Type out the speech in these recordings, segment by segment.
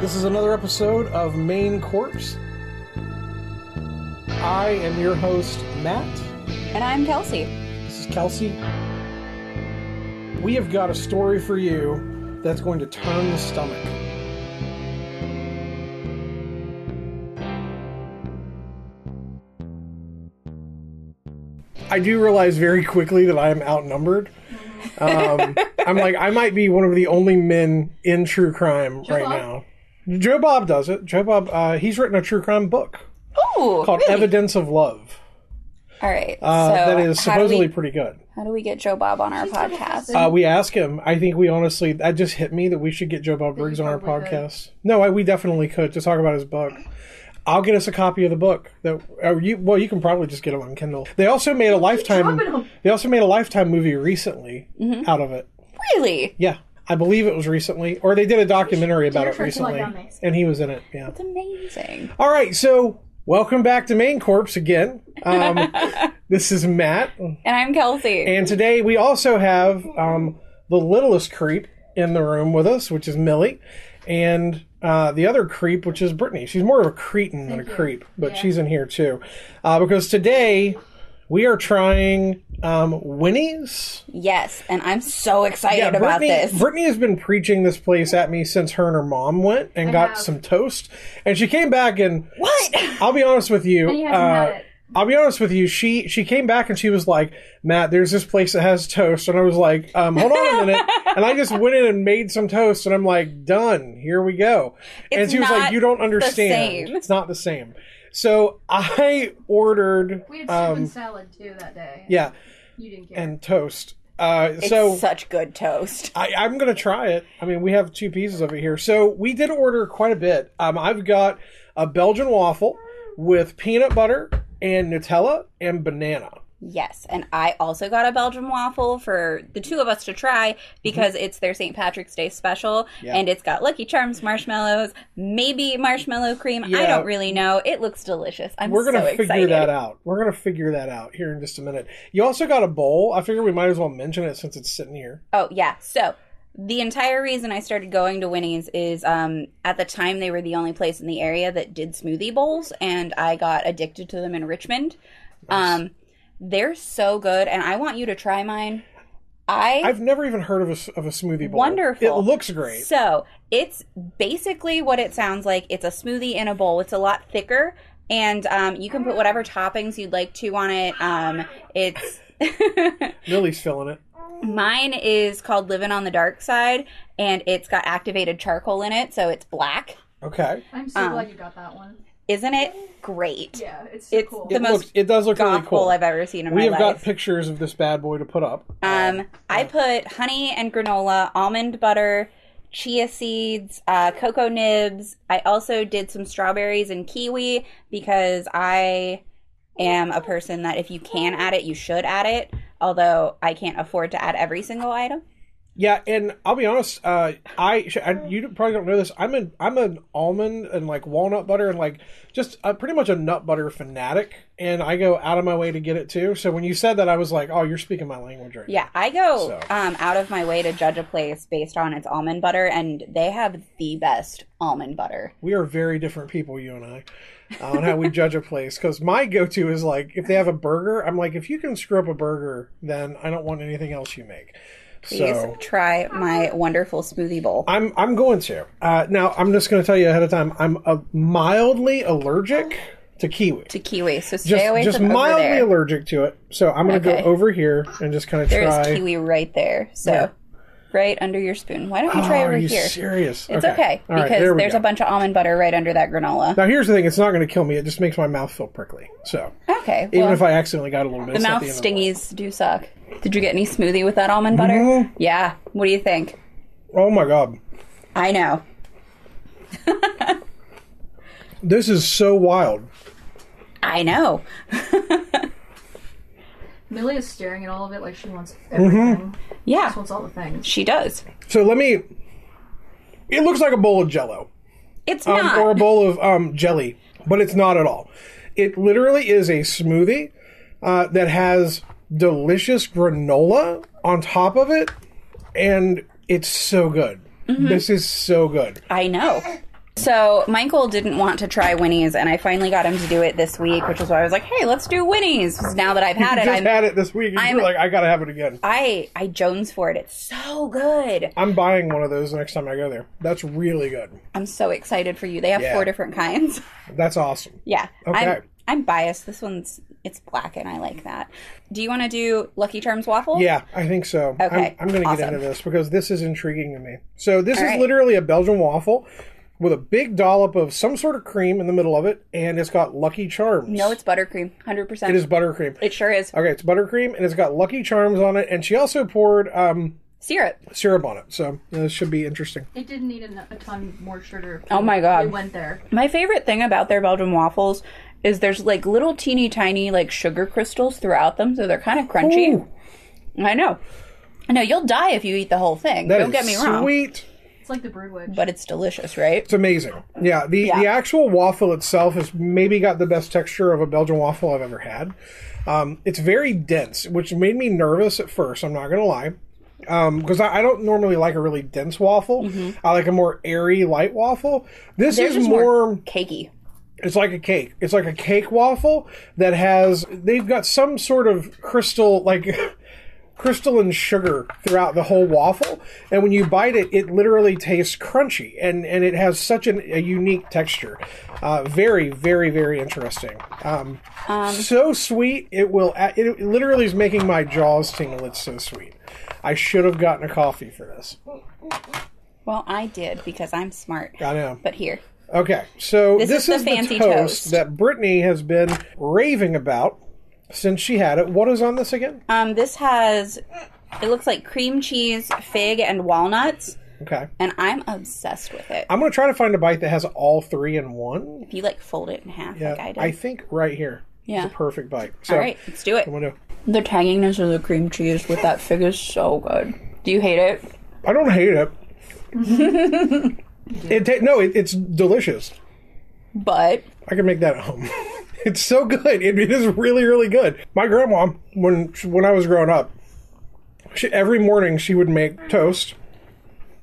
This is another episode of Main Corpse. I am your host, Matt. And I'm Kelsey. This is Kelsey. We have got a story for you that's going to turn the stomach. I do realize very quickly that I am outnumbered. Um, I'm like, I might be one of the only men in true crime right now. Joe Bob does it. Joe Bob, uh, he's written a true crime book Oh, called really? Evidence of Love. All right. Uh, so that is supposedly we, pretty good. how do we get Joe Bob on our She's podcast? Uh, we ask him. I think we honestly that just hit me that we should get Joe Bob Briggs on our probably could. podcast. No, I, we definitely could to talk about his book. I'll get us a copy of the book. That or you, well, you can probably just get it on Kindle. They also made a lifetime. They also made a lifetime movie recently Mm-hmm. out of it. really? Yeah, I believe it was recently, or they did a documentary about it recently, and he was in it. Yeah. That's amazing. All right, so welcome back to Main Corpse again. Um, this is Matt. And I'm Kelsey. And today we also have um, the littlest creep in the room with us, which is Millie, and uh, the other creep, which is Brittany. She's more of a cretin than a creep, but Yeah. she's in here too. Uh, because today we are trying um, Winnie's. yes, and I'm so excited about Brittany, this. Brittany has been preaching this place at me since her and her mom went and got have. some toast. And she came back and what? I'll be honest with you. And he hasn't uh, had it. I'll be honest with you. She she came back and she was like, "Matt, there's this place that has toast," and I was like, um, "Hold on a minute." and I just went in and made some toast, and I'm like, "Done. Here we go." and It's she was like, "You don't the understand. same." It's not the same." So I ordered, We had soup um, and salad too that day. yeah, You didn't care. and toast. Uh, It's so such good toast. I, I'm going to try it. I mean, we have two pieces of it here. So we did order quite a bit. Um, I've got a Belgian waffle with peanut butter and Nutella and banana. Yes, and I also got a Belgian waffle for the two of us to try because it's their St. Patrick's Day special, Mm-hmm. Yeah. and it's got Lucky Charms marshmallows, maybe marshmallow cream. I don't really know. It looks delicious. I'm We're going so to figure excited. that out. We're going to figure that out here in just a minute. You also got a bowl. I figure we might as well mention it since it's sitting here. Oh yeah. So the entire reason I started going to Winnie's is um, at the time they were the only place in the area that did smoothie bowls, and I got addicted to them in Richmond. Um, they're so good, and I want you to try mine. I I've never even heard of a, s- of a smoothie bowl. Wonderful. It looks great. So it's basically what it sounds like. It's a smoothie in a bowl. It's a lot thicker, and um, you can put whatever toppings you'd like to on it. Um, it's Millie's filling it. mine is called "Living on the Dark Side," and it's got activated charcoal in it, so it's black. Okay. I'm so um, glad you got that one. Isn't it great? Yeah, it's so it's cool. the It most looks. It does look really cool. I've ever seen in We my have got pictures of this bad boy to put up. Um, I put honey and granola, almond butter, chia seeds, uh, cocoa nibs. I also did some strawberries and kiwi because I am a person that if you can add it, you should add it. Although I can't afford to add every single item. Yeah, and I'll be honest. Uh, I, I you probably don't know this. I'm an I'm an almond and like walnut butter and like just uh, pretty much a nut butter fanatic, and I go out of my way to get it too. So when you said that, I was like, oh, you're speaking my language right. Yeah, I go So. um, out of my way to judge a place based on its almond butter, and they have the best almond butter. We are very different people, you and I, uh, on how we judge a place. Because my go-to is like if they have a burger, I'm like, if you can screw up a burger, then I don't want anything else you make. Please So try my wonderful smoothie bowl. I'm I'm going to. Uh, now I'm just going to tell you ahead of time. I'm uh, mildly allergic to kiwi. to kiwi, so stay just away just from mildly there. allergic to it. So I'm going to Okay. go over here and just kind of try. There's kiwi right there. So Where? Right under your spoon. Why don't you try Oh, try are over you here? serious? It's okay, right, because there there's go. a bunch of almond butter right under that granola. Now here's the thing: it's not going to kill me. It just makes my mouth feel prickly. So Okay. even well, if I accidentally got a little bit, the mouth the stingies do suck. Did you get any smoothie with that almond butter? Mhm. Yeah. What do you think? Oh my god, I know. this is so wild. I know. Millie is staring at all of it like she wants everything. Yeah, She wants all the things. she does. So let me. It looks like a bowl of Jello, It's um, not. or a bowl of um, jelly, but it's not at all. It literally is a smoothie uh, that has delicious granola on top of it, and it's so good. Mm-hmm. This is so good. I know. So Michael didn't want to try Winnie's, and I finally got him to do it this week, which is why I was like, "Hey, let's do Winnie's." Now that I've had it, Just I'm had it this week. And I'm- you like, I gotta have it again. I I Jones for it. It's so good. I'm buying one of those the next time I go there. That's really good. I'm so excited for you. They have Yeah. four different kinds. That's awesome. yeah. Okay. I'm I'm biased. This one's it's black, and I like that. Do you want to do Lucky Charms waffle? Yeah, I think so. Okay, I'm, I'm going to get into this because this is intriguing to me. So this All is right. literally a Belgian waffle with a big dollop of some sort of cream in the middle of it, and it's got Lucky Charms. No, it's buttercream. Hundred percent. it is buttercream. It sure is. Okay, it's buttercream, and it's got Lucky Charms on it, and she also poured um, Syrup. syrup on it. So you know, this should be interesting. It didn't need a, a ton more sugar. Oh my God. We went there. My favorite thing about their Belgian waffles is there's like little teeny tiny like sugar crystals throughout them, so they're kind of crunchy. Ooh. I know. No, you'll die if you eat the whole thing. That Don't is get me wrong. Sweet. It's like the brood witch. But it's delicious, right? It's amazing. Yeah, the Yeah. the actual waffle itself has maybe got the best texture of a Belgian waffle I've ever had. Um, it's very dense, which made me nervous at first. I'm not gonna lie, because I, I don't normally like a really dense waffle. I like a more airy, light waffle. This They're is more, more cakey. It's like a cake. It's like a cake waffle that has. They've got some sort of crystal, like. crystalline sugar throughout the whole waffle and when you bite it it literally tastes crunchy and and it has such an, a unique texture. Uh, very very very interesting. Um, so sweet it will it literally is making my jaws tingle. It's so sweet. I should have gotten a coffee for this. Well, I did because I'm smart. i know. But here. Okay, so This this, is is, the the, toast. that Brittany has been raving about since she had it. What is on this again? Um, this has it looks like cream cheese, fig, and walnuts, Okay, and I'm obsessed with it. I'm gonna try to find a bite that has all three in one. If you like fold it in half Yeah, like I did. I think right here. Yeah. It's a perfect bite. So All right, let's do it. I'm gonna. The tanginess of the cream cheese with that fig is so good. Do you hate it? I don't hate it. it ta- no, it, it's delicious. But I can make that at home. it's so good. It, it is really, really good. My grandma, when when I was growing up, she, every morning she would make toast,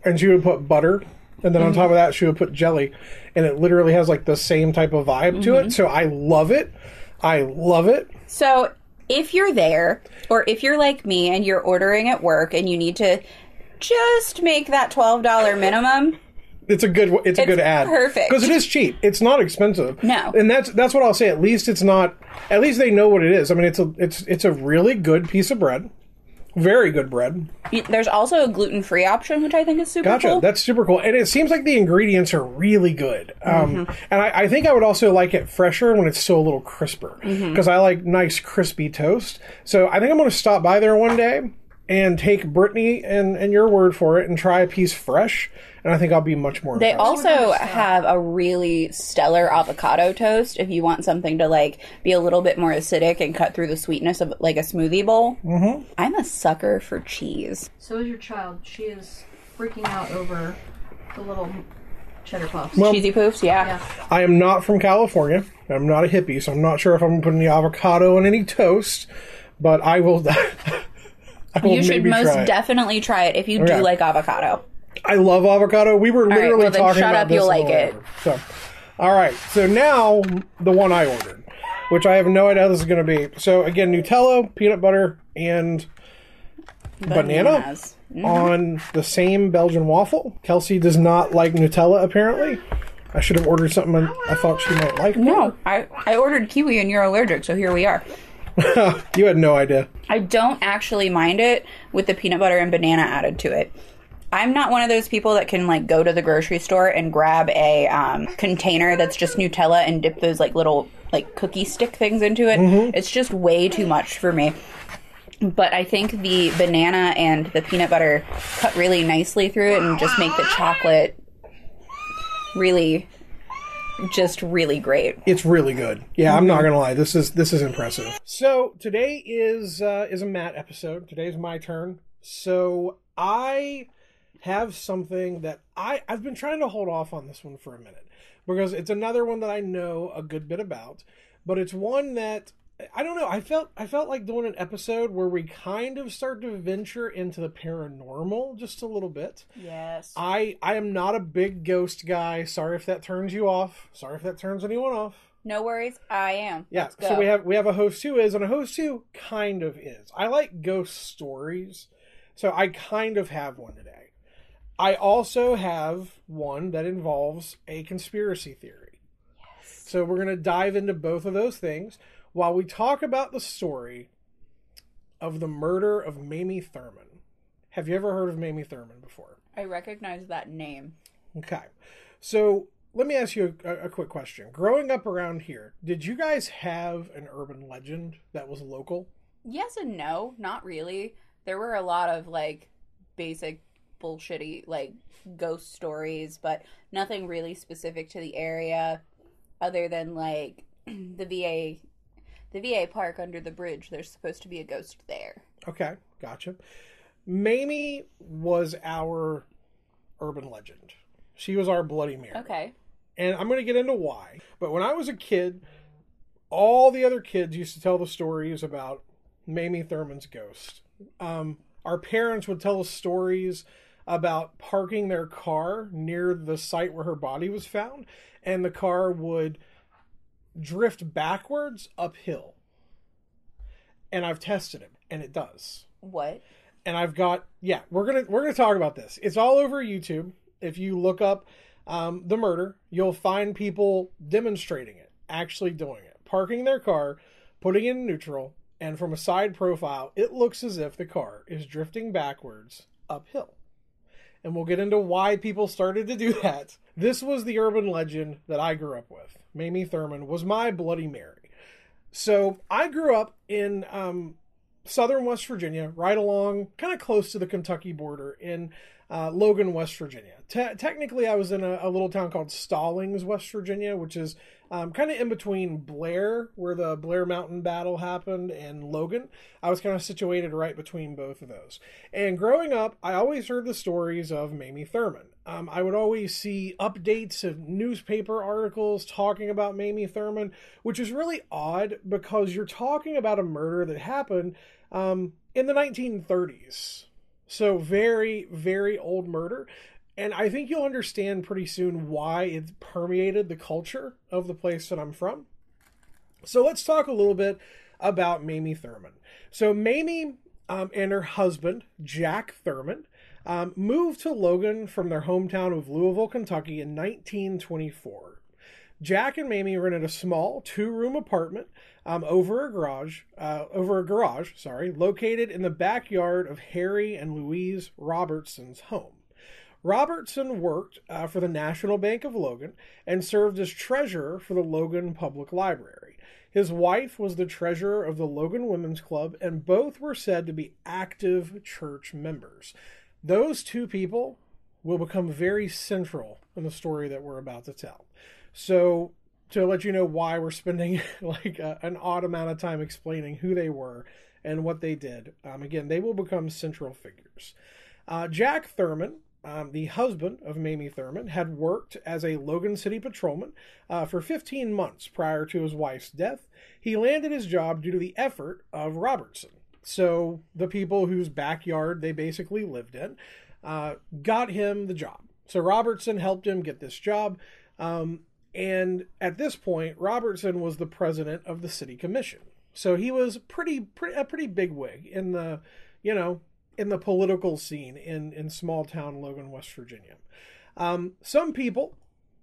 and she would put butter, and then on top of that she would put jelly, and it literally has like the same type of vibe to it. Mm-hmm. So I love it. I love it. So, if you're there, or if you're like me and you're ordering at work and you need to just make that $12 minimum, It's a good. It's a It's good ad. perfect. because it is cheap. It's not expensive. No. and that's that's what I'll say. At least it's not. At least they know what it is. I mean, it's a it's it's a really good piece of bread. Very good bread. there's also a gluten free option, which I think is super Gotcha. cool. That's super cool. And it seems like the ingredients are really good. Um, Mm-hmm. And I, I think I would also like it fresher when it's still a little crisper Mm-hmm. because I like nice crispy toast. So I think I'm going to stop by there one day and take Brittany and, and your word for it and try a piece fresh. And I think I'll be much more. They impressed. also have a really stellar avocado toast if you want something to like be a little bit more acidic and cut through the sweetness of like a smoothie bowl. Mm-hmm. I'm a sucker for cheese. So is your child. She is freaking out over the little cheddar puffs. Cheesy poofs, yeah. yeah. I am not from California. I'm not a hippie, so I'm not sure if I'm going to put any avocado on any toast. But I will. You should most try definitely try it if you Okay. do like avocado. I love avocado. We were literally well then talking shut about up, this you'll a like it. So, all right. So now the one I ordered, which I have no idea how this is going to be. So again, Nutella, peanut butter, and banana Bananas. Mm-hmm. on the same Belgian waffle. Kelsey does not like Nutella. Apparently, I should have ordered something I- I thought she might like. No, I, I ordered kiwi and you're allergic, so here we are. you had no idea. I don't actually mind it with the peanut butter and banana added to it. I'm not one of those people that can like go to the grocery store and grab a um, container that's just Nutella and dip those like little like cookie stick things into it. It's just way too much for me. But I think the banana and the peanut butter cut really nicely through it and just make the chocolate really just really great. It's really good. Yeah, I'm not gonna lie. This is this is impressive. So today is uh, is a Matt episode. Today's my turn. So I have something that I I've been trying to hold off on this one for a minute because it's another one that I know a good bit about, but it's one that I don't know. I felt I felt like doing an episode where we kind of start to venture into the paranormal just a little bit. Yes. I I am not a big ghost guy. Sorry if that turns you off. Sorry if that turns anyone off. no worries. I am. Yeah. So we have we have a host who is and a host who kind of is. I like ghost stories, so I kind of have one today. I also have one that involves a conspiracy theory. Yes. So we're going to dive into both of those things while we talk about the story of the murder of Mamie Thurman. Have you ever heard of Mamie Thurman before? I recognize that name. Okay. So let me ask you a, a quick question. Growing up around here, did you guys have an urban legend that was local? Yes and no, not really. There were a lot of like basic bullshitty like ghost stories, but nothing really specific to the area other than like the VA the VA park under the bridge. There's supposed to be a ghost there. Okay, gotcha. Mamie was our urban legend. She was our Bloody Mary. Okay. And I'm going to get into why. But when I was a kid, all the other kids used to tell the stories about Mamie Thurman's ghost. Um, our parents would tell us stories about parking their car near the site where her body was found, and the car would drift backwards uphill. And I've tested it, and it does What? and I've got yeah, we're gonna we're gonna talk about this. It's all over YouTube. If you look up um, the murder, you'll find people demonstrating it, actually doing it, parking their car, putting it in neutral, and from a side profile, it looks as if the car is drifting backwards uphill. And we'll get into why people started to do that. This was the urban legend that I grew up with. Mamie Thurman was my Bloody Mary. So I grew up in um, southern West Virginia, right along, kind of close to the Kentucky border in uh, Logan, West Virginia. Te- technically, I was in a, a little town called Stollings, West Virginia, which is um, kind of in between Blair, where the Blair Mountain battle happened, and Logan. I was kind of situated right between both of those. And growing up, I always heard the stories of Mamie Thurman. Um, I would always see updates of newspaper articles talking about Mamie Thurman, which is really odd because you're talking about a murder that happened um, in the 1930s. So, very, very old murder. And I think you'll understand pretty soon why it permeated the culture of the place that I'm from. So, let's talk a little bit about Mamie Thurman. So, Mamie um, and her husband, Jack Thurman, um, moved to Logan from their hometown of Louisville, Kentucky in 1924. Jack and Mamie rented a small two-room apartment um, over a garage, uh, over a garage, sorry, located in the backyard of Harry and Louise Robertson's home. Robertson worked uh, for the National Bank of Logan and served as treasurer for the Logan Public Library. His wife was the treasurer of the Logan Women's Club, and both were said to be active church members. Those two people will become very central in the story that we're about to tell. So, to let you know why we're spending like a, an odd amount of time explaining who they were and what they did, um, again, they will become central figures. Uh, Jack Thurman, um, the husband of Mamie Thurman, had worked as a Logan City patrolman uh, for 15 months prior to his wife's death. He landed his job due to the effort of Robertson. So, the people whose backyard they basically lived in uh, got him the job. So, Robertson helped him get this job. Um, and at this point, Robertson was the president of the city commission. So he was pretty, pretty a pretty big wig in the, you know, in the political scene in in small town Logan, West Virginia. Um, some people,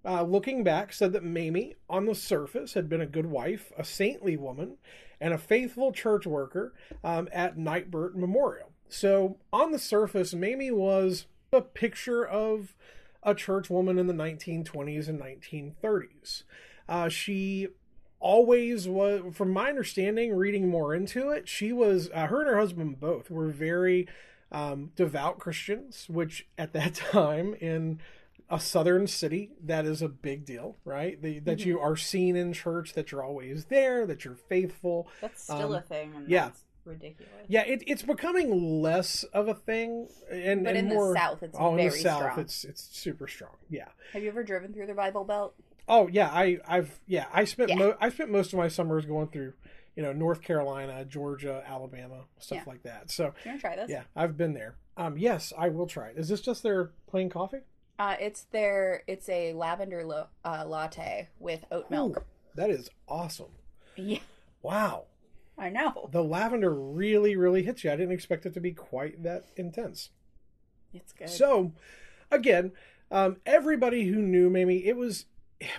uh, looking back, said that Mamie, on the surface, had been a good wife, a saintly woman, and a faithful church worker um, at Nighbert Memorial. So on the surface, Mamie was a picture of a church woman in the 1920s and 1930s. Uh, she always was, from my understanding, reading more into it, she was, uh, her and her husband both were very um, devout Christians, which at that time in a southern city, that is a big deal, right? The, that Mm-hmm. you are seen in church, that you're always there, that you're faithful. That's still Um, a thing. And yeah. That's ridiculous. Yeah, it, it's becoming less of a thing, and But and in the South, it's oh, in the south, strong. it's it's super strong. Yeah. Have you ever driven through the Bible Belt? Oh yeah, I I've yeah I spent Yeah. Mo- I spent most of my summers going through you know, North Carolina, Georgia, Alabama, stuff Yeah. like that. So You want to try this? yeah, I've been there. Um, yes, I will try it. Is this just their plain coffee? Uh, it's their it's a lavender lo- uh, latte with oat milk. Ooh, that is awesome. Yeah, Wow. I know. The lavender really, really hits you. I didn't expect it to be quite that intense. It's good. So, again, um, everybody who knew Mamie, it was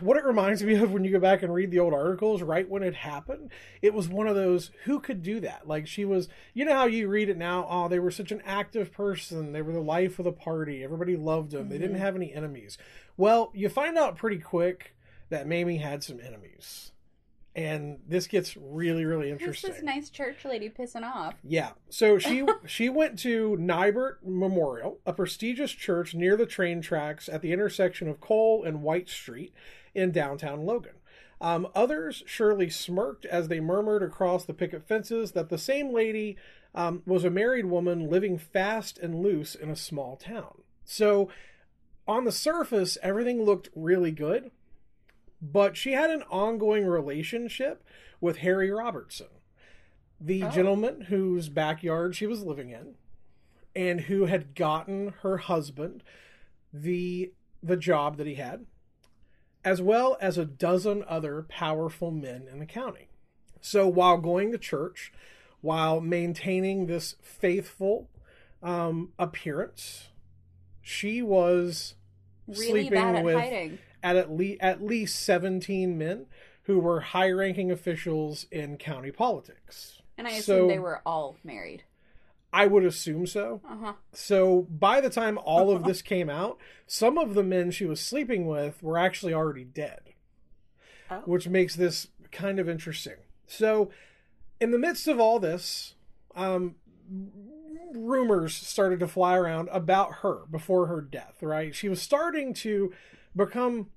what it reminds me of when you go back and read the old articles right when it happened. It was one of those who could do that. Like she was, you know how you read it now. Oh, they were such an active person. They were the life of the party. Everybody loved them. They didn't mm-hmm. have any enemies. Well, you find out pretty quick that Mamie had some enemies. And this gets really, really Who's interesting. this nice church lady pissing off? Yeah. So she she went to Nighbert Memorial, a prestigious church near the train tracks at the intersection of Cole and White Street in downtown Logan. Um, others surely smirked as they murmured across the picket fences that the same lady um, was a married woman living fast and loose in a small town. So, on the surface, everything looked really good, but she had an ongoing relationship with Harry Robertson the gentleman whose backyard she was living in and who had gotten her husband the the job that he had as well as a dozen other powerful men in the county so while going to church while maintaining this faithful um, appearance she was Really sleeping bad at with hiding. At at, le- at least 17 men who were high ranking officials in county politics. And I assume So- they were all married. I would assume so. Uh huh. So by the time all of this came out, some of the men she was sleeping with were actually already dead, Oh. which makes this kind of interesting. So, in the midst of all this, um, rumors started to fly around about her before her death, right? She was starting to become,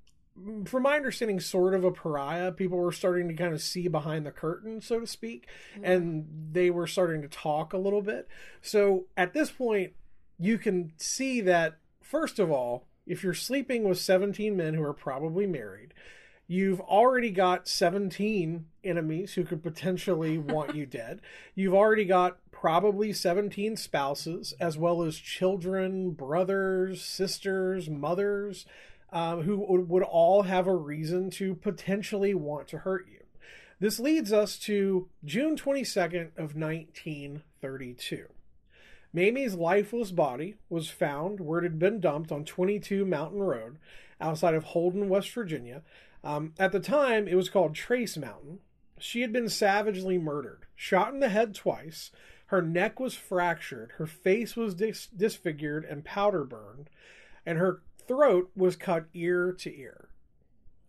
from my understanding, sort of a pariah. People were starting to kind of see behind the curtain, so to speak, mm-hmm. and they were starting to talk a little bit. So at this point, you can see that, first of all, if you're sleeping with 17 men who are probably married, You've already got 17 enemies who could potentially want you dead. You've already got probably 17 spouses, as well as children, brothers, sisters, mothers, um, who would, all have a reason to potentially want to hurt you. This leads us to June 22nd of 1932. Mamie's lifeless body was found where it had been dumped on 22 Mountain Road outside of Holden, West Virginia. Um, at the time, it was called Trace Mountain. She had been savagely murdered, shot in the head twice. Her neck was fractured, her face was dis- disfigured and powder burned, and her throat was cut ear to ear.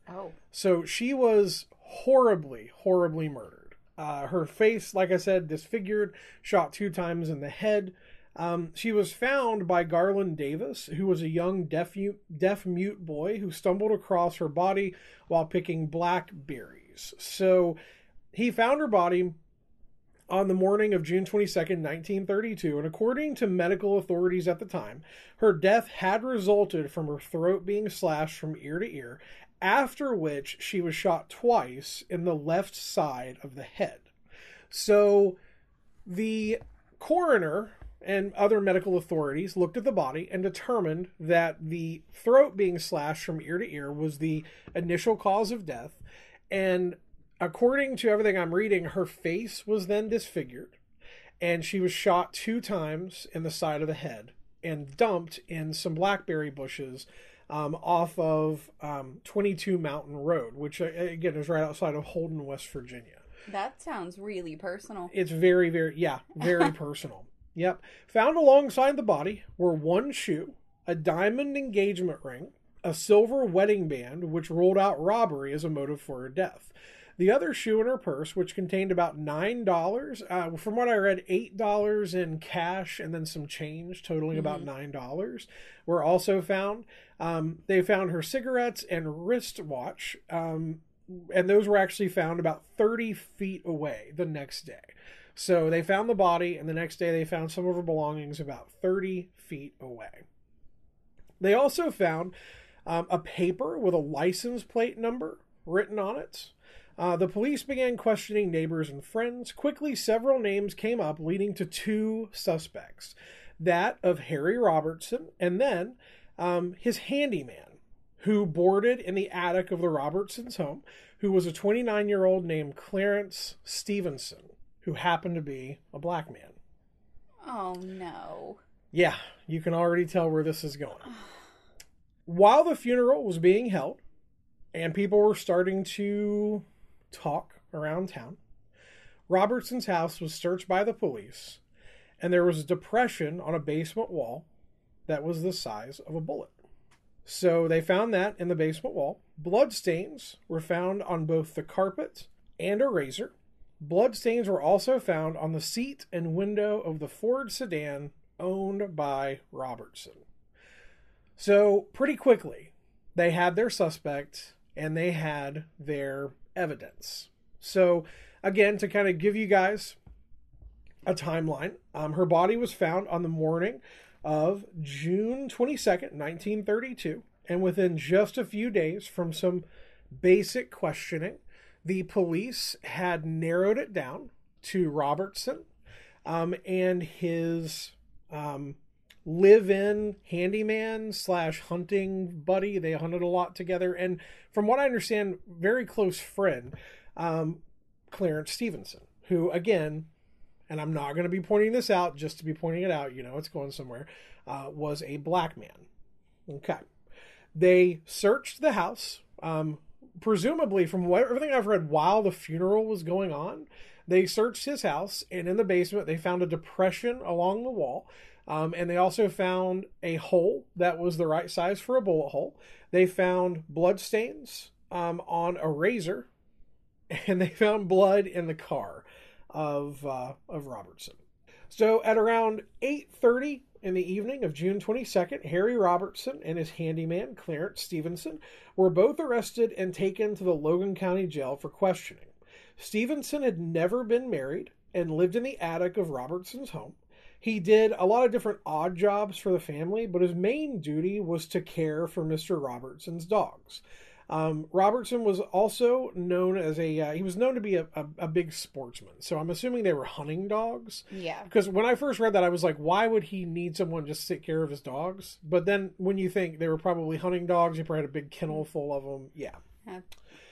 Oh. So she was horribly, horribly murdered. Uh, her face, like I said, disfigured, shot two times in the head. Um, she was found by Garland Davis, who was a young deaf deaf mute boy who stumbled across her body while picking blackberries. So he found her body on the morning of June 22nd, 1932, and according to medical authorities at the time, her death had resulted from her throat being slashed from ear to ear, after which she was shot twice in the left side of the head. So the coroner and other medical authorities looked at the body and determined that the throat being slashed from ear to ear was the initial cause of death. And according to everything I'm reading, her face was then disfigured and she was shot two times in the side of the head and dumped in some blackberry bushes um, off of um, 22 Mountain Road, which uh, again is right outside of Holden, West Virginia. That sounds really personal. It's very, very, yeah, very personal. Yep. Found alongside the body were one shoe, a diamond engagement ring, a silver wedding band, which ruled out robbery as a motive for her death. The other shoe in her purse, which contained about nine dollars, uh, from what I read, eight dollars in cash and then some change, totaling about nine dollars, were also found. Um, they found her cigarettes and wristwatch, um, and those were actually found about thirty feet away the next day. So they found the body, and the next day they found some of her belongings about 30 feet away. They also found um, a paper with a license plate number written on it. Uh, the police began questioning neighbors and friends. Quickly, several names came up, leading to two suspects that of Harry Robertson and then um, his handyman, who boarded in the attic of the Robertsons' home, who was a 29 year old named Clarence Stevenson, who happened to be a black man. Oh no. Yeah, you can already tell where this is going. While the funeral was being held and people were starting to talk around town, Robertson's house was searched by the police and there was a depression on a basement wall that was the size of a bullet. So they found that in the basement wall. Bloodstains were found on both the carpet and a razor. Bloodstains were also found on the seat and window of the Ford sedan owned by Robertson. So, pretty quickly, they had their suspect and they had their evidence. So, again, to kind of give you guys a timeline, um, her body was found on the morning of June 22nd, 1932. And within just a few days from some basic questioning, the police had narrowed it down to Robertson um, and his um, live-in handyman slash hunting buddy. They hunted a lot together, and from what I understand, very close friend, um, Clarence Stevenson, who again, and I'm not going to be pointing this out just to be pointing it out. You know, it's going somewhere. Uh, was a black man. Okay, they searched the house. Um, presumably from what, everything I've read while the funeral was going on, they searched his house and in the basement they found a depression along the wall. Um, and they also found a hole that was the right size for a bullet hole. They found blood stains um, on a razor, and they found blood in the car of uh, of Robertson. So at around 8:30 in the evening of June 22nd, Harry Robertson and his handyman, Clarence Stevenson, were both arrested and taken to the Logan County Jail for questioning. Stevenson had never been married and lived in the attic of Robertson's home. He did a lot of different odd jobs for the family, but his main duty was to care for Mr. Robertson's dogs. Um, Robertson was also known as a uh, he was known to be a, a, a, big sportsman. So I'm assuming they were hunting dogs. Yeah. Because when I first read that, I was like, why would he need someone just to take care of his dogs? But then when you think they were probably hunting dogs, he probably had a big kennel full of them. Yeah. yeah.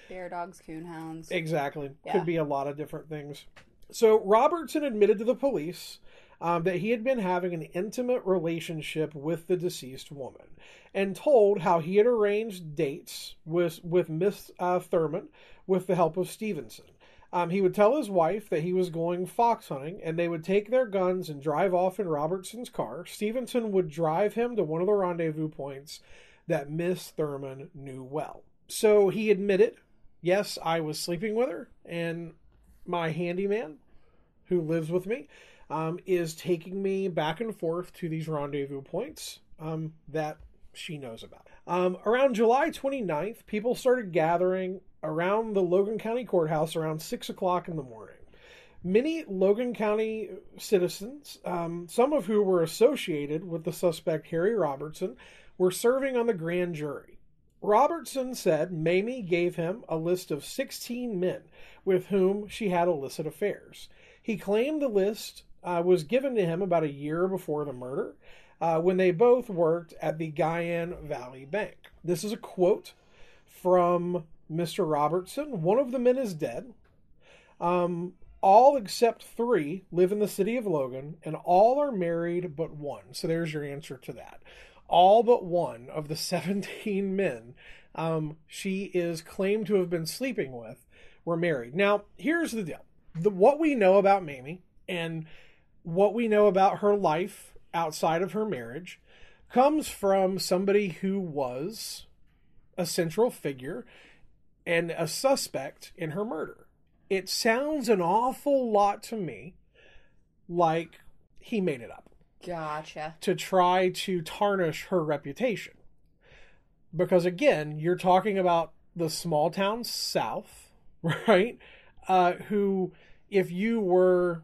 Bear dogs, coonhounds. Exactly. Yeah. Could be a lot of different things. So Robertson admitted to the police um, that he had been having an intimate relationship with the deceased woman and told how he had arranged dates with, with Miss uh, Thurman with the help of Stevenson. Um, he would tell his wife that he was going fox hunting and they would take their guns and drive off in Robertson's car. Stevenson would drive him to one of the rendezvous points that Miss Thurman knew well. So he admitted, yes, I was sleeping with her, and my handyman, who lives with me, um, is taking me back and forth to these rendezvous points um, that she knows about. Um, around July 29th, people started gathering around the Logan County Courthouse around 6 o'clock in the morning. Many Logan County citizens, um, some of who were associated with the suspect Harry Robertson, were serving on the grand jury. Robertson said Mamie gave him a list of 16 men with whom she had illicit affairs. He claimed the list uh, was given to him about a year before the murder uh, when they both worked at the Guyan Valley Bank. This is a quote from Mr. Robertson. One of the men is dead. Um, all except three live in the city of Logan, and all are married but one. So there's your answer to that. All but one of the 17 men um, she is claimed to have been sleeping with were married. Now, here's the deal. The, what we know about Mamie and what we know about her life outside of her marriage comes from somebody who was a central figure and a suspect in her murder. It sounds an awful lot to me like he made it up. Gotcha. To try to tarnish her reputation. Because again, you're talking about the small town south, right? Uh, who, if you were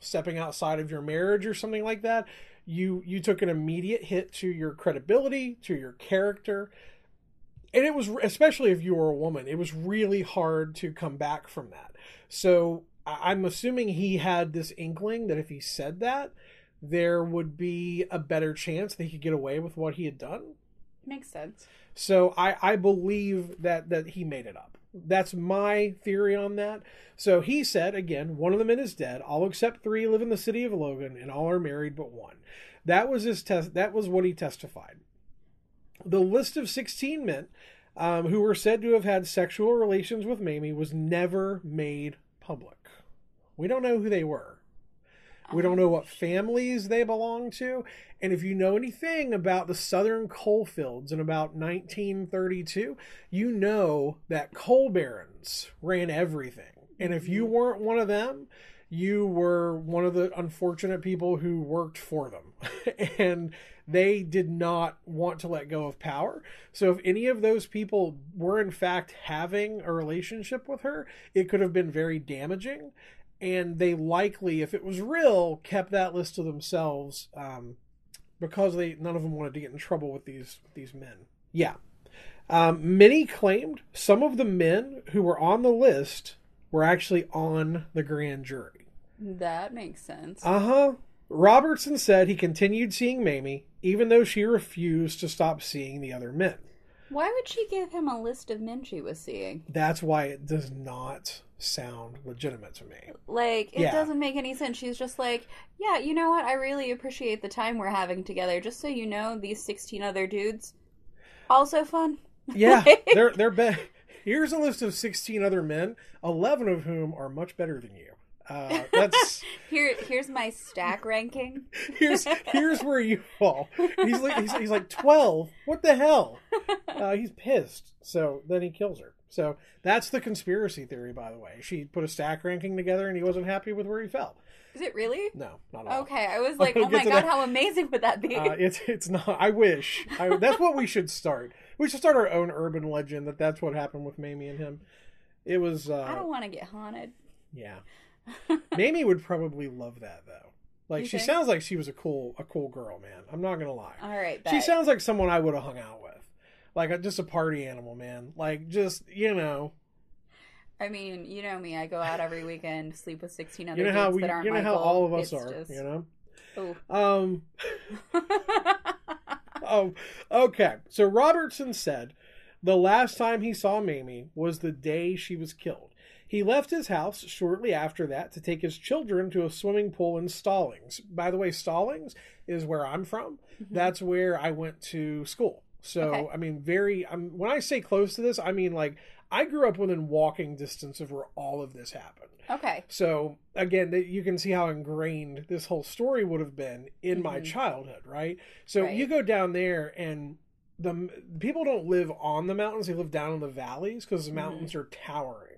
stepping outside of your marriage or something like that, you you took an immediate hit to your credibility, to your character, and it was especially if you were a woman, it was really hard to come back from that. So I'm assuming he had this inkling that if he said that, there would be a better chance that he could get away with what he had done. Makes sense. So I, I believe that that he made it up. That's my theory on that. So he said again, one of the men is dead. All except three live in the city of Logan, and all are married but one. That was his test. That was what he testified. The list of sixteen men um, who were said to have had sexual relations with Mamie was never made public. We don't know who they were. We don't know what families they belong to. And if you know anything about the southern coal fields in about 1932, you know that coal barons ran everything. And if you mm-hmm. weren't one of them, you were one of the unfortunate people who worked for them. and they did not want to let go of power. So if any of those people were in fact having a relationship with her, it could have been very damaging and they likely, if it was real, kept that list to themselves um, because they none of them wanted to get in trouble with these these men. Yeah, um, many claimed some of the men who were on the list were actually on the grand jury. That makes sense. Uh huh. Robertson said he continued seeing Mamie even though she refused to stop seeing the other men. Why would she give him a list of men she was seeing? That's why it does not sound legitimate to me. Like, it Yeah. doesn't make any sense. She's just like, yeah, you know what? I really appreciate the time we're having together. Just so you know, these 16 other dudes, also fun. Yeah, they're they're be- Here's a list of 16 other men, 11 of whom are much better than you. Uh, that's Here, here's my stack ranking. here's here's where you fall. He's like he's, he's like 12. What the hell? Uh, he's pissed. So then he kills her. So that's the conspiracy theory, by the way. She put a stack ranking together, and he wasn't happy with where he fell. Is it really? No, not at all. Okay, I was like, oh my god, that. how amazing would that be? Uh, it's it's not. I wish. I, that's what we should start. We should start our own urban legend that that's what happened with Mamie and him. It was. Uh, I don't want to get haunted. Yeah. Mamie would probably love that though. Like You she think? sounds like she was a cool a cool girl, man. I'm not gonna lie. All right, She sounds like someone I would have hung out with. Like a, just a party animal, man. Like just you know, I mean, you know me. I go out every weekend, sleep with 16 other you know how we, that aren't you know how Michael. all of us It's are. just- You know. Ooh. Um. oh, okay. So Robertson said the last time he saw Mamie was the day she was killed. He left his house shortly after that to take his children to a swimming pool in Stollings. By the way, Stollings is where I'm from. That's where I went to school. So Okay. I mean, very. I'm, when I say close to this, I mean like I grew up within walking distance of where all of this happened. okay. So again, you can see how ingrained this whole story would have been in my Mhm. childhood, right? So Right. you go down there and the people don't live on the mountains; they live down in the valleys because the Mhm. mountains are towering.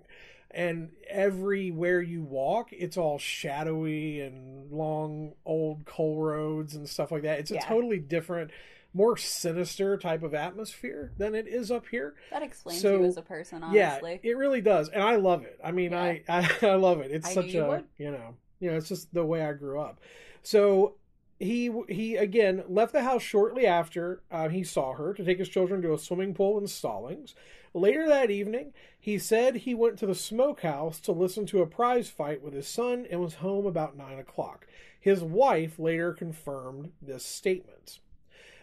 And everywhere you walk, it's all shadowy and long old coal roads and stuff like that. It's a totally different, more sinister type of atmosphere than it is up here. That explains So, you as a person, honestly. Yeah, it really does, and I love it. I mean, I, I I love it. It's I such a would. you know you know it's just the way I grew up. So he he again left the house shortly after uh, he saw her to take his children to a swimming pool in Stollings. Later that evening, he said he went to the smokehouse to listen to a prize fight with his son and was home about nine o'clock. His wife later confirmed this statement.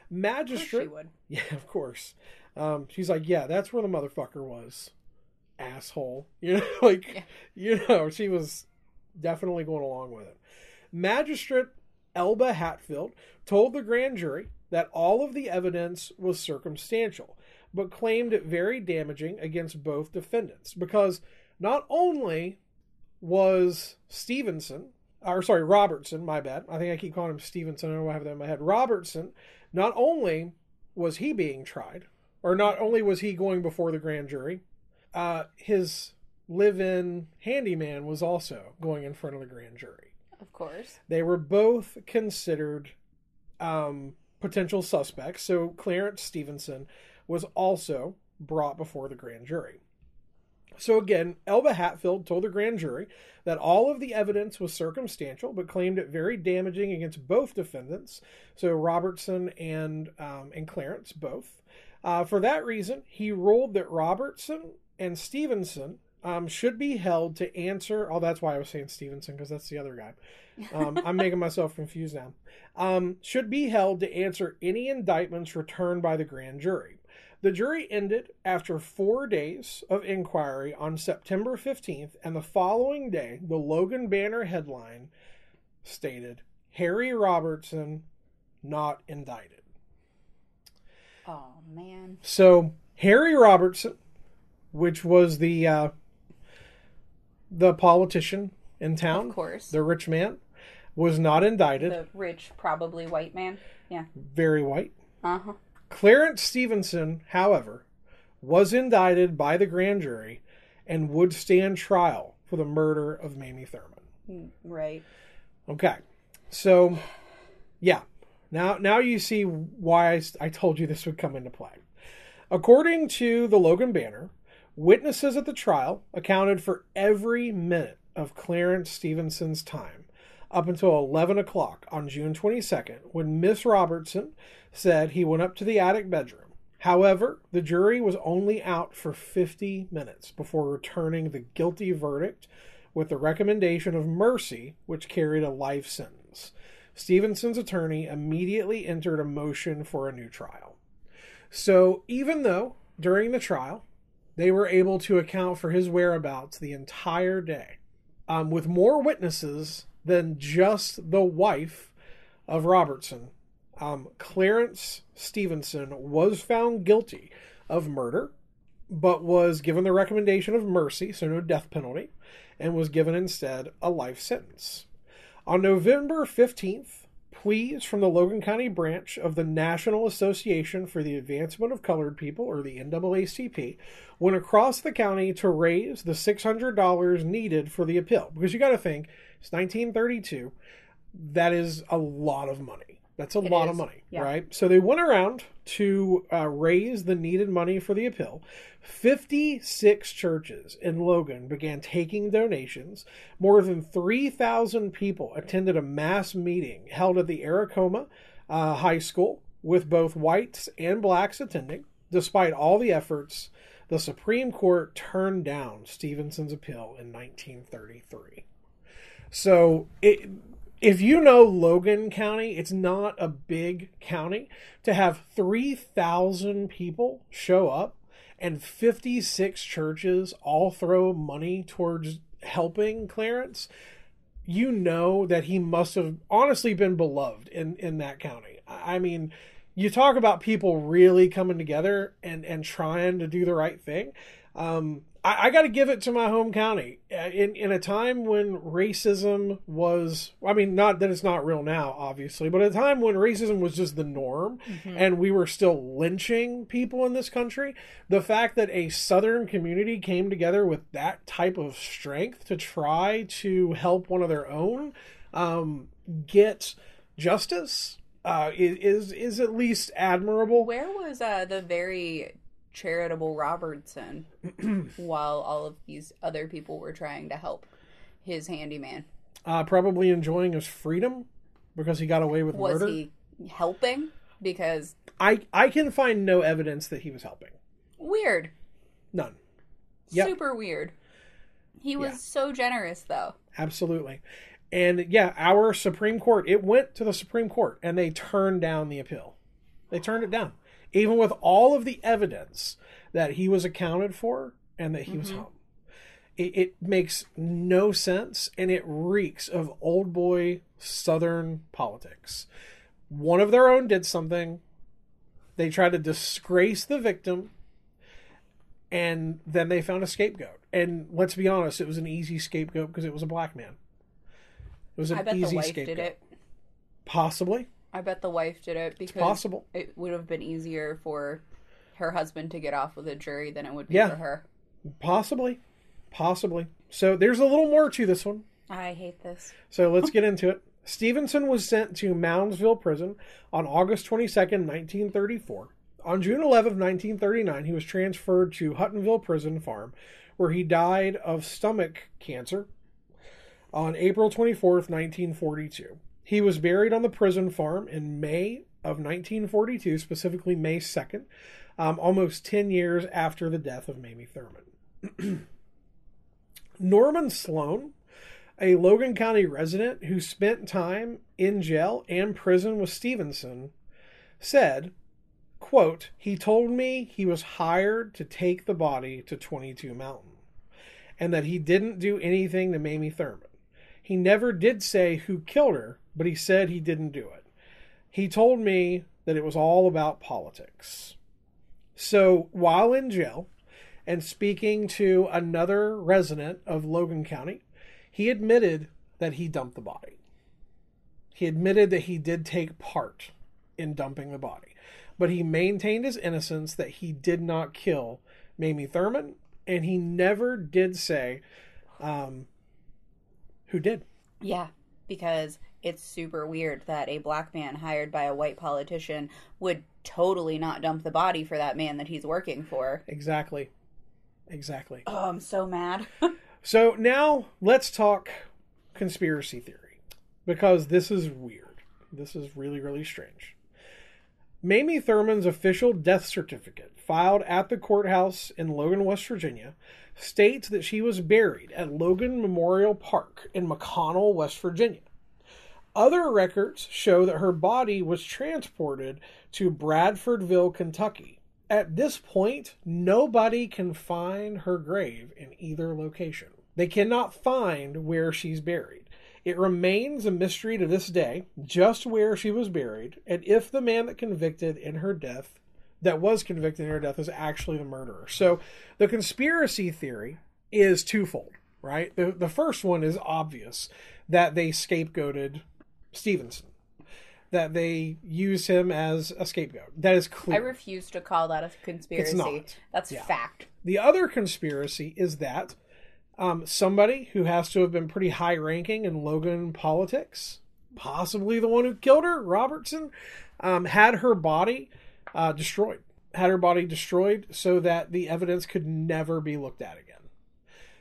Magistrate yeah, of course. Um, she's like, yeah, that's where the motherfucker was, asshole. You know, like, Yeah. you know, she was definitely going along with it. Magistrate Elba Hatfield told the grand jury that all of the evidence was circumstantial, but claimed it very damaging against both defendants because not only was Stevenson, or sorry, Robertson, my bad. I think I keep calling him Stevenson. I don't know why I have that in my head. Robertson, not only was he being tried, or not only was he going before the grand jury, uh, his live in handyman was also going in front of the grand jury. Of course. They were both considered um, potential suspects, so Clarence Stevenson was also brought before the grand jury. So again, Elba Hatfield told the grand jury that all of the evidence was circumstantial, but claimed it very damaging against both defendants, so Robertson and um, and Clarence both. Uh, for that reason, he ruled that Robertson and Stevenson um, should be held to answer. Oh, that's why I was saying Stevenson because that's the other guy. Um, I'm making myself confused now. Um, should be held to answer any indictments returned by the grand jury. The jury ended after four days of inquiry on September 15th, and the following day, the Logan Banner headline stated Harry Robertson not indicted. Oh man. So Harry Robertson, which was the uh, the politician in town, Of course. the rich man, was not indicted. The rich, probably white man. Yeah. Very white. Uh huh. Clarence Stevenson, however, was indicted by the grand jury and would stand trial for the murder of Mamie Thurman. Right. Okay, so yeah, now now you see why I told you this would come into play. According to the Logan Banner, witnesses at the trial accounted for every minute of Clarence Stevenson's time up until 11 o'clock on June 22nd when Miss Robertson said he went up to the attic bedroom. However, the jury was only out for 50 minutes before returning the guilty verdict with the recommendation of mercy, which carried a life sentence. Stevenson's attorney immediately entered a motion for a new trial. So, even though during the trial they were able to account for his whereabouts the entire day, um, with more witnesses than just the wife of Robertson, um, Clarence Stevenson was found guilty of murder, but was given the recommendation of mercy, so no death penalty, and was given instead a life sentence. On November 15th, pleas from the Logan County branch of the National Association for the Advancement of Colored People, or the NAACP, went across the county to raise the $600 needed for the appeal. Because you got to think, it's 1932. That is a lot of money. That's a It lot of money, yeah. right? So they went around to uh, raise the needed money for the appeal. 56 churches in Logan began taking donations. More than 3,000 people attended a mass meeting held at the Aracoma uh, High School with both whites and blacks attending. Despite all the efforts, the Supreme Court turned down Stevenson's appeal in 1933. So it, if you know Logan County, it's not a big county. To have 3,000 people show up and 56 churches all throw money towards helping Clarence, you know that he must have honestly been beloved in, in that county. I mean, you talk about people really coming together and, and trying to do the right thing. Um, I, I got to give it to my home county Uh, in in a time when racism was. I mean, not that it's not real now, obviously, but at a time when racism was just the norm, and we were still lynching people in this country. The fact that a Southern community came together with that type of strength to try to help one of their own um, get justice uh, is is is at least admirable. Where was uh, the very charitable Robertson while all of these other people were trying to help his handyman? Uh, probably enjoying his freedom because he got away with Was murder. he helping? Because I I can find no evidence that he was helping. weird. None. Yep. Super weird. He was Yeah. so generous though. Absolutely. And yeah, our Supreme Court, it went to the Supreme Court and they turned down the appeal. They turned it down. Even with all of the evidence that he was accounted for and that he was mm-hmm. home. It, it makes no sense and it reeks of old boy Southern politics. One of their own did something. They tried to disgrace the victim and then they found a scapegoat. And let's be honest, it was an easy scapegoat because it was a black man. It was an I bet easy the wife scapegoat. did it. Possibly, I bet the wife did it because possible. it would have been easier for her husband to get off with a jury than it would be Yeah. for her. Possibly, possibly. So there's a little more to this one. I hate this. So let's get into it. Stevenson was sent to Moundsville Prison on August 22nd, 1934. On June 11th, 1939, he was transferred to Huttonsville Prison Farm, where he died of stomach cancer on April 24th, 1942. He was buried on the prison farm in May of 1942, specifically May 2nd. um, almost 10 years after the death of Mamie Thurman. Norman Sloan, a Logan County resident who spent time in jail and prison with Stevenson, said, quote, He told me he was hired to take the body to 22 Mountain and that he didn't do anything to Mamie Thurman. He never did say who killed her, but he said he didn't do it. He told me that it was all about politics. So while in jail and speaking to another resident of Logan County, he admitted that he dumped the body. He admitted that he did take part in dumping the body, but he maintained his innocence that he did not kill Mamie Thurman, and he never did say um, who did. Yeah, because it's super weird that a black man hired by a white politician would totally not dump the body for that man that he's working for. Exactly. Exactly. Oh, I'm so mad. So now let's talk conspiracy theory because this is weird. This is really, really strange. Mamie Thurman's official death certificate, filed at the courthouse in Logan, West Virginia, states that she was buried at Logan Memorial Park in McConnell, West Virginia. Other records show that her body was transported to Bradfordville, Kentucky. At this point, nobody can find her grave in either location. They cannot find where she's buried. It remains a mystery to this day just where she was buried and if the man that convicted in her death that was convicted in her death is actually the murderer. So the conspiracy theory is twofold, right? The the first one is obvious that they scapegoated Stevenson. That they use him as a scapegoat. That is clear. I refuse to call that a conspiracy. It's not. That's Yeah. fact. The other conspiracy is that um, somebody who has to have been pretty high ranking in Logan politics, possibly the one who killed her, Robertson, um, had her body uh, destroyed. Had her body destroyed so that the evidence could never be looked at again.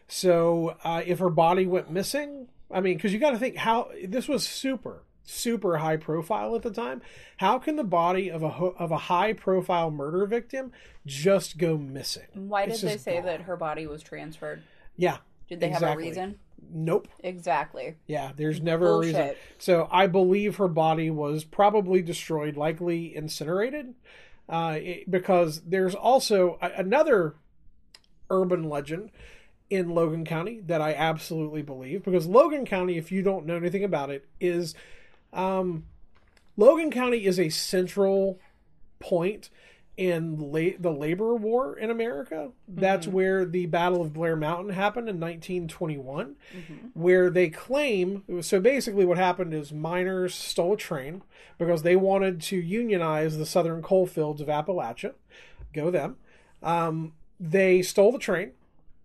So uh, if her body went missing, I mean, because you got to think how this was super, super high profile at the time. How can the body of a ho- of a high profile murder victim just go missing? Why did they say that her body was transferred? Yeah. Did they have a reason? Nope. Exactly. Yeah, there's never a reason. So I believe her body was probably destroyed, likely incinerated, uh, it- because there's also a- another urban legend in Logan County that I absolutely believe. Because Logan County, if you don't know anything about it, is um, Logan County is a central point in la- the labor war in America. That's where the Battle of Blair Mountain happened in 1921, where they claim so basically what happened is miners stole a train because they wanted to unionize the southern coal fields of Appalachia. Go them. Um, they stole the train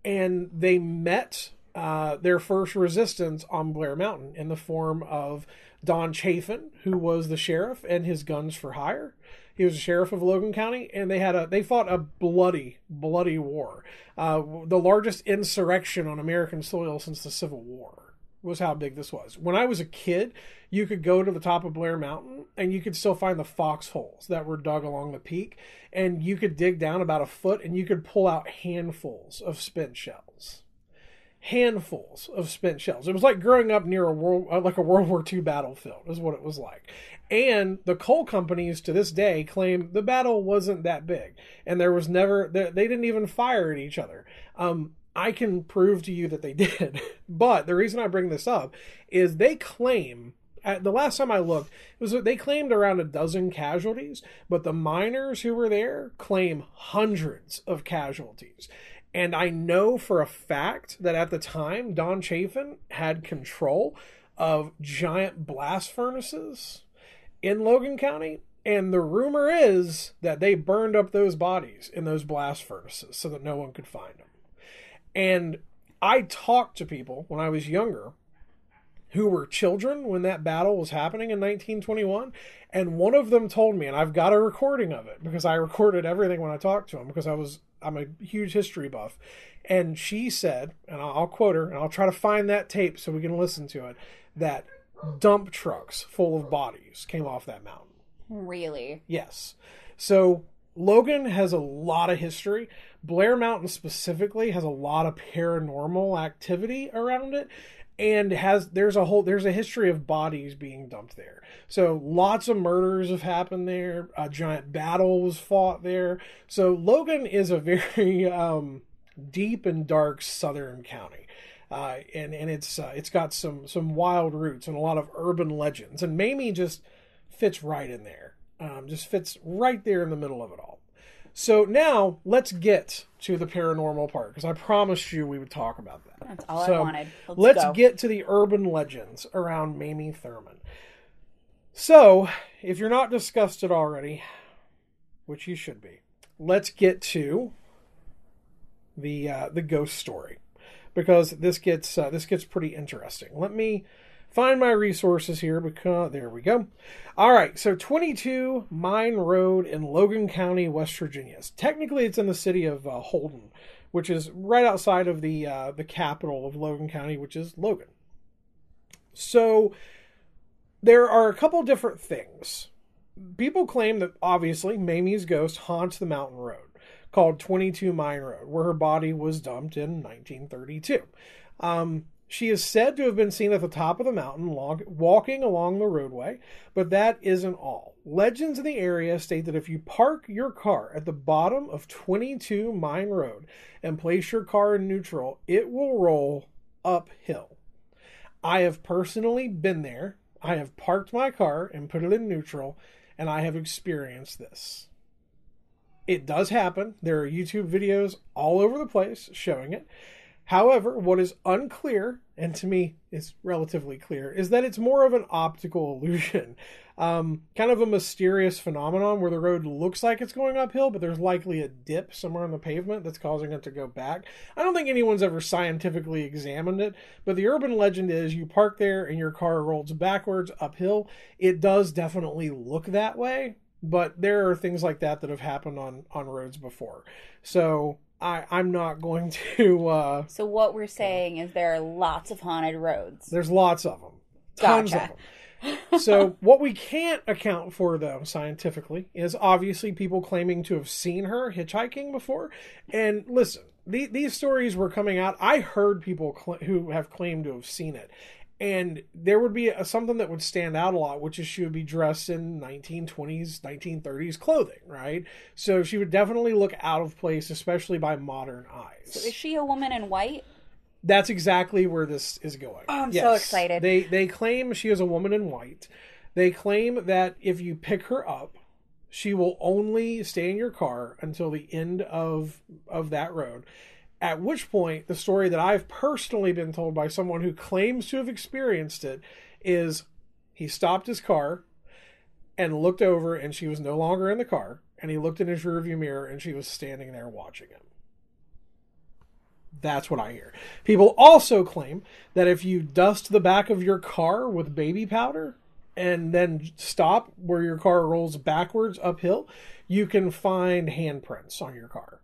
and they met uh, their first resistance on Blair Mountain in the form of Don Chafin, who was the sheriff, and his guns for hire. He was the sheriff of Logan County, and they had a they fought a bloody, bloody war, uh, the largest insurrection on American soil since the Civil War. Was how big this was. When I was a kid, you could go to the top of Blair Mountain and you could still find the foxholes that were dug along the peak, and you could dig down about a foot and you could pull out handfuls of spent shells handfuls of spent shells. It was like growing up near a world, uh, like a World War II battlefield, is what it was like. And the coal companies to this day claim the battle wasn't that big, and there was never they, they didn't even fire at each other. Um, I can prove to you that they did, but the reason I bring this up is they claim. At the last time I looked, it was they claimed around a dozen casualties, but the miners who were there claim hundreds of casualties. And I know for a fact that at the time, Don Chafin had control of giant blast furnaces in Logan County. And the rumor is that they burned up those bodies in those blast furnaces so that no one could find them. And I talked to people when I was younger who were children when that battle was happening in 1921. And one of them told me, and I've got a recording of it because I recorded everything when I talked to him because I was I'm a huge history buff. And she said, and I'll quote her, and I'll try to find that tape so we can listen to it, that dump trucks full of bodies came off that mountain. Really? Yes. So Logan has a lot of history. Blair Mountain specifically has a lot of paranormal activity around it and has there's a whole there's a history of bodies being dumped there. So lots of murders have happened there. A giant battle was fought there. So Logan is a very um, deep and dark southern county. Uh, and and it's uh, it's got some some wild roots and a lot of urban legends. And Mamie just fits right in there. Um, just fits right there in the middle of it all. So now let's get to the paranormal part because I promised you we would talk about that. That's all So, I wanted. Let's, Let's get to the urban legends around Mamie Thurman. So, if you're not disgusted already, which you should be, let's get to the uh, the ghost story because this gets uh, this gets pretty interesting. Let me find my resources here because there we go. All right, so 22 Mine Road in Logan County, West Virginia. Technically, it's in the city of uh, Holden, which is right outside of the uh, the capital of Logan County, which is Logan. So there are a couple different things. People claim that obviously Mamie's ghost haunts the mountain road called 22 Mine Road, where her body was dumped in 1932. Um, she is said to have been seen at the top of the mountain walking along the roadway, but that isn't all. Legends in the area state that if you park your car at the bottom of 22 Mine Road and place your car in neutral, it will roll uphill. I have personally been there. I have parked my car and put it in neutral, and I have experienced this. It does happen. There are YouTube videos all over the place showing it. However, what is unclear, and to me is relatively clear, is that it's more of an optical illusion. Um, kind of a mysterious phenomenon where the road looks like it's going uphill, but there's likely a dip somewhere on the pavement that's causing it to go back. I don't think anyone's ever scientifically examined it, but the urban legend is you park there and your car rolls backwards uphill. It does definitely look that way, but there are things like that that have happened on on roads before. So I I'm not going to. Uh, So what we're saying is there are lots of haunted roads. there's lots of them, tons Gotcha. of them. so what we can't account for though scientifically is obviously people claiming to have seen her hitchhiking before and listen the, these stories were coming out i heard people cl- who have claimed to have seen it and there would be a, something that would stand out a lot which is she would be dressed in 1920s 1930s clothing right so she would definitely look out of place especially by modern eyes So is she a woman in white? that's exactly where this is going. Oh, I'm so excited. They they claim she is a woman in white. They claim that if you pick her up, she will only stay in your car until the end of of that road. At which point, the story that I've personally been told by someone who claims to have experienced it is he stopped his car and looked over and she was no longer in the car and he looked in his rearview mirror and she was standing there watching him. That's what I hear. People also claim that if you dust the back of your car with baby powder and then stop where your car rolls backwards uphill, you can find handprints on your car.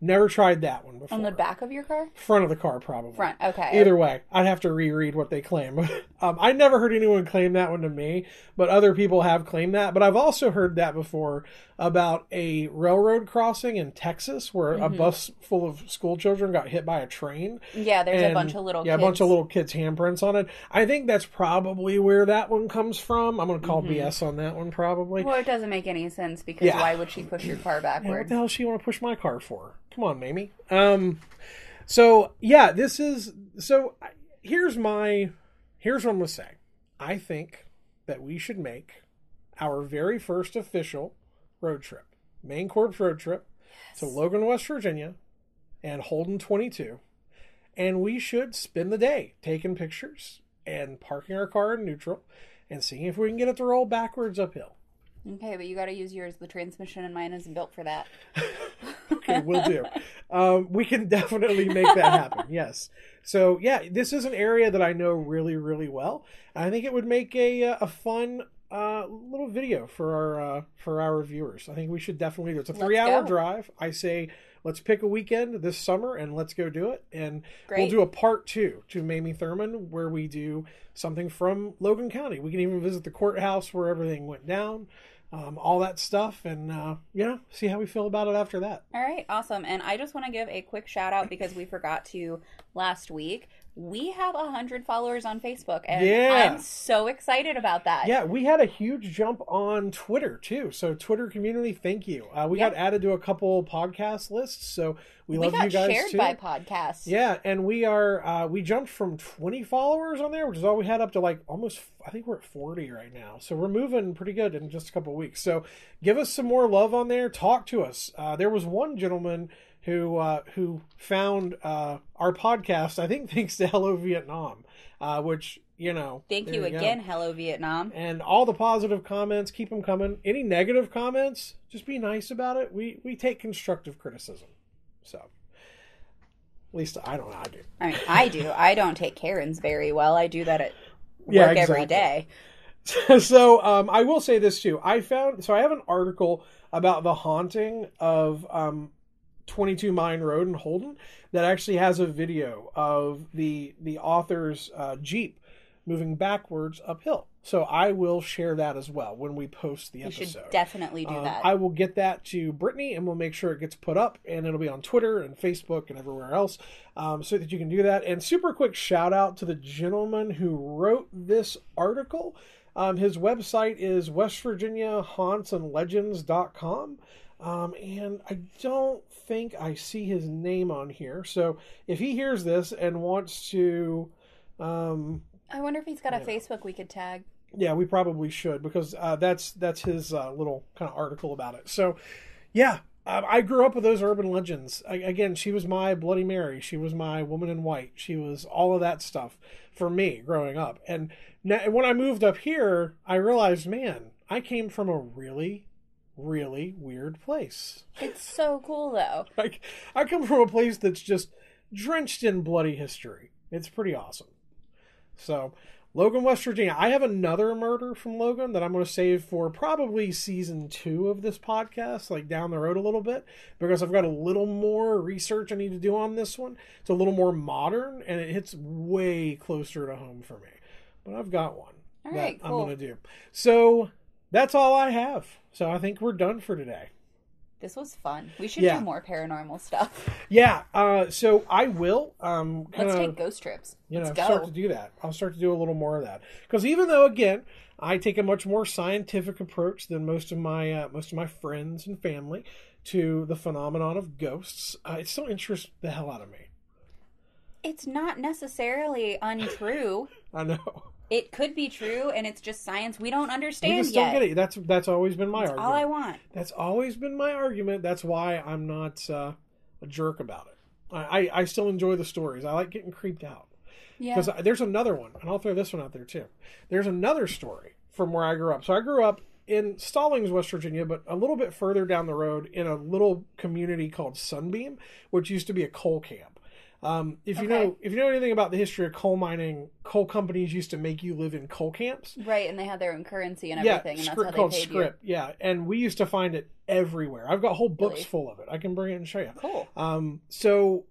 Never tried that one before. On the back of your car? Front of the car, probably. Front. Okay. Either way, I'd have to reread what they claim. um, I never heard anyone claim that one to me, but other people have claimed that. But I've also heard that before about a railroad crossing in Texas where a bus full of school children got hit by a train. Yeah, there's And- a bunch of little yeah, kids. a bunch of little kids' handprints on it. I think that's probably where that one comes from. I'm going to call BS on that one, probably. Well, it doesn't make any sense because Yeah. why would she push your car Yeah, what the hell does she want to push my car for? Come on, Mamie. Um, so yeah, this is so. Here's my here's what I'm gonna say. I think that we should make our very first official road trip, Main Corpse road trip, to Logan, West Virginia, and Holden 22, and we should spend the day taking pictures and parking our car in neutral and seeing if we can get it to roll backwards uphill. Okay, but you got to use yours. The transmission in mine isn't built for that. okay, we'll do. Um, we can definitely make that happen. Yes. So yeah, this is an area that I know really, really well. And I think it would make a uh, a fun uh, little video for our uh, for our viewers. I think we should definitely do it. It's a Let's three hour go. drive. I say let's pick a weekend this summer and let's go do it. And we'll do a part two to Mamie Thurman where we do something from Logan County. We can even visit the courthouse where everything went down. Um, all that stuff, and uh, know, see how we feel about it after that. All right, awesome. And I just want to give a quick shout out because we forgot to last week. We have a hundred followers on Facebook, and Yeah. I'm so excited about that. Yeah, we had a huge jump on Twitter too. So Twitter community, thank you. Uh, we Yep. got added to a couple podcast lists, so we, we love you guys shared too. by podcasts. Yeah, and we are uh, we jumped from 20 followers on there, which is all we had up to like almost I think we're at 40 right now. So we're moving pretty good in just a couple weeks. So give us some more love on there. Talk to us. Uh, there was one gentleman who uh, who found uh, our podcast. I think thanks to Hello Vietnam, uh, which you know. Thank you go. again, Hello Vietnam. And all the positive comments, keep them coming. Any negative comments, just be nice about it. We we take constructive criticism. So, at least I don't know. I do. I mean, I do. I don't take Karens very well. I do that at work Yeah, every exactly. day. so um, I will say this too. I found so I have an article about the haunting of um, 22 Mine Road in Holden that actually has a video of the the author's uh, jeep moving backwards uphill. So I will share that as well when we post the You should episode. definitely do Um, that. I will get that to Brittany, and we'll make sure it gets put up, and it'll be on Twitter and Facebook and everywhere else, um, so that you can do that. And super quick shout out to the gentleman who wrote this article. Um, his website is West Virginia Haunts and Legends.com. Um, and I don't think I see his name on here. So if he hears this and wants to, um, I wonder if he's got a Yeah. Facebook we could tag. yeah, we probably should because uh, that's that's his uh, little kind of article about it. So, yeah, um, I grew up with those urban legends. I, again, she was my Bloody Mary. She was my Woman in White. She was all of that stuff for me growing up. And now, when I moved up here, I realized, man, I came from a really, really weird place. It's so cool though. Like, I come from a place that's just drenched in bloody history. It's pretty awesome. So, Logan, West Virginia. I have another murder from Logan that I'm going to save for probably season two of this podcast, like down the road a little bit, because I've got a little more research I need to do on this one. It's a little more modern and it hits way closer to home for me. But I've got one All that right, I'm going to do. So, that's all I have. So, I think we're done for today. This was fun. We should Yeah. do more paranormal stuff. Yeah, uh, so I will um, kind Let's of take ghost trips. you know Let's start go. to do that. I'll start to do a little more of that because even though again I take a much more scientific approach than most of my uh, most of my friends and family to the phenomenon of ghosts, uh, it still interests the hell out of me. It's not necessarily untrue. I know. It could be true, and it's just science we don't We understand just yet. don't get it. That's that's always been my That's argument. all I want. That's always been my argument. That's why I'm not uh, a jerk about it. I, I, I still enjoy the stories. I like getting creeped out. Yeah. Because there's another one, and I'll throw this one out there too. There's another story from where I grew up. So I grew up in Stollings, West Virginia, but a little bit further down the road in a little community called Sunbeam, which used to be a coal camp. Um, if you Okay. know if you know anything about the history of coal mining, coal companies used to make you live in coal camps. Right, and they had their own currency and Yeah, everything, and that's scrip how they called paid scrip. Yeah, and we used to find it everywhere. I've got whole books Really? full of it. I can bring it and show you. you. Cool. Um, so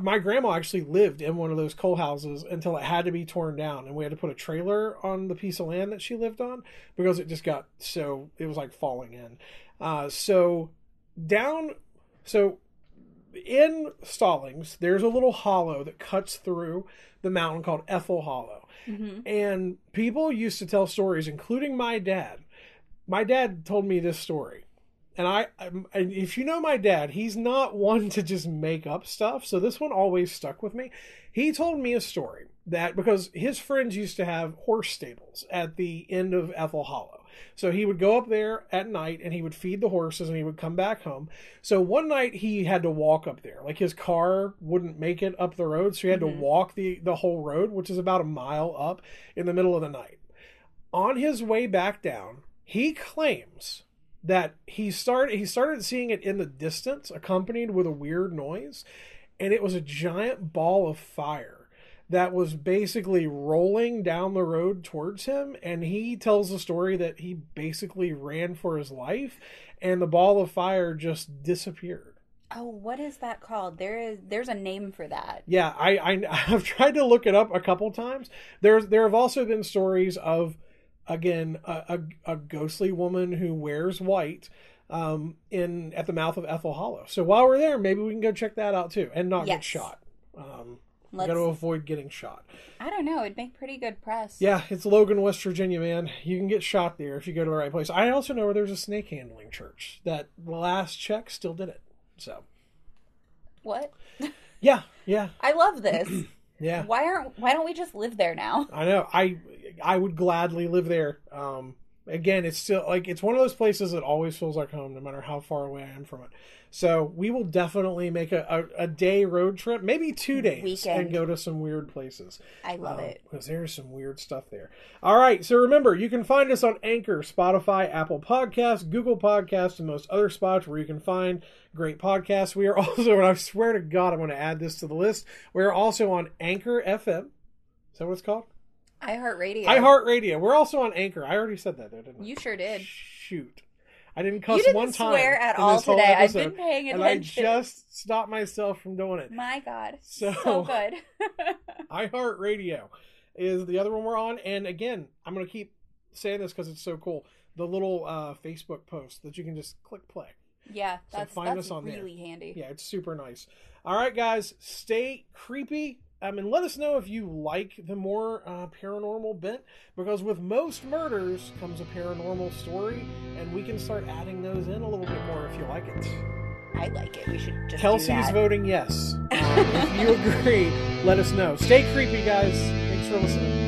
my grandma actually lived in one of those coal houses until it had to be torn down, and we had to put a trailer on the piece of land that she lived on because it just got so it was like falling in. Uh, so down, so in Stollings, there's a little hollow that cuts through the mountain called Ethel Hollow. hmm And people used to tell stories, including my dad. My dad told me this story. And I, I'm- if you know my dad, he's not one to just make up stuff. So this one always stuck with me. He told me a story that because his friends used to have horse stables at the end of Ethel Hollow. So he would go up there at night and he would feed the horses and he would come back home. So one night he had to walk up there. Like his car wouldn't make it up the road, so he had Mhm. to walk the the whole road, which is about a mile up in the middle of the night. On his way back down, he claims that he started he started seeing it in the distance accompanied with a weird noise and it was a giant ball of fire that was basically rolling down the road towards him and he tells the story that he basically ran for his life and the ball of fire just disappeared Oh, what is that called? There is there's a name for that. yeah I, I i've tried to look it up a couple times there's there have also been stories of again a, a, a ghostly woman who wears white um, in at the mouth of Ethel Hollow. So while we're there, maybe we can go check that out too, and not get shot. Um, Let's, got to avoid getting shot. I don't know. It'd make pretty good press. Yeah, it's Logan, West Virginia, man. You can get shot there if you go to the right place. I also know where there's a snake handling church that last check still did it. So What? yeah, yeah, I love this. yeah. why aren't? Why don't we just live there now? I know. I I would gladly live there. Um, again, it's still like it's one of those places that always feels like home, no matter how far away I am from it. So we will definitely make a, a, a day road trip, maybe two days, Weekend. and go to some weird places. I love Um, it. because there's some weird stuff there. All right, so remember, you can find us on Anchor, Spotify, Apple Podcasts, Google Podcasts, and most other spots where you can find great podcasts. We are also, and I swear to God, I'm going to add this to the list. We are also on Anchor FM. Is that what it's called? iHeartRadio. iHeartRadio. We're also on Anchor. I already said that, though, didn't I? You sure did. Shoot. I didn't cuss didn't one time. swear at all today. I've been paying attention. And I just stopped myself from doing it. My God, So- so good. iHeartRadio is the other one we're on. And again, I'm going to keep saying this because it's so cool. The little uh, Facebook post that you can just click play. yeah, So that's find that's us on there. really handy. Yeah, it's super nice. All right, guys, stay creepy. I mean, let us know if you like the more uh, paranormal bent, because with most murders comes a paranormal story, and we can start adding those in a little bit more if you like it. I like it. We should just Kelsey's voting yes. Um, if you agree, let us know. Stay creepy, guys. Thanks for listening.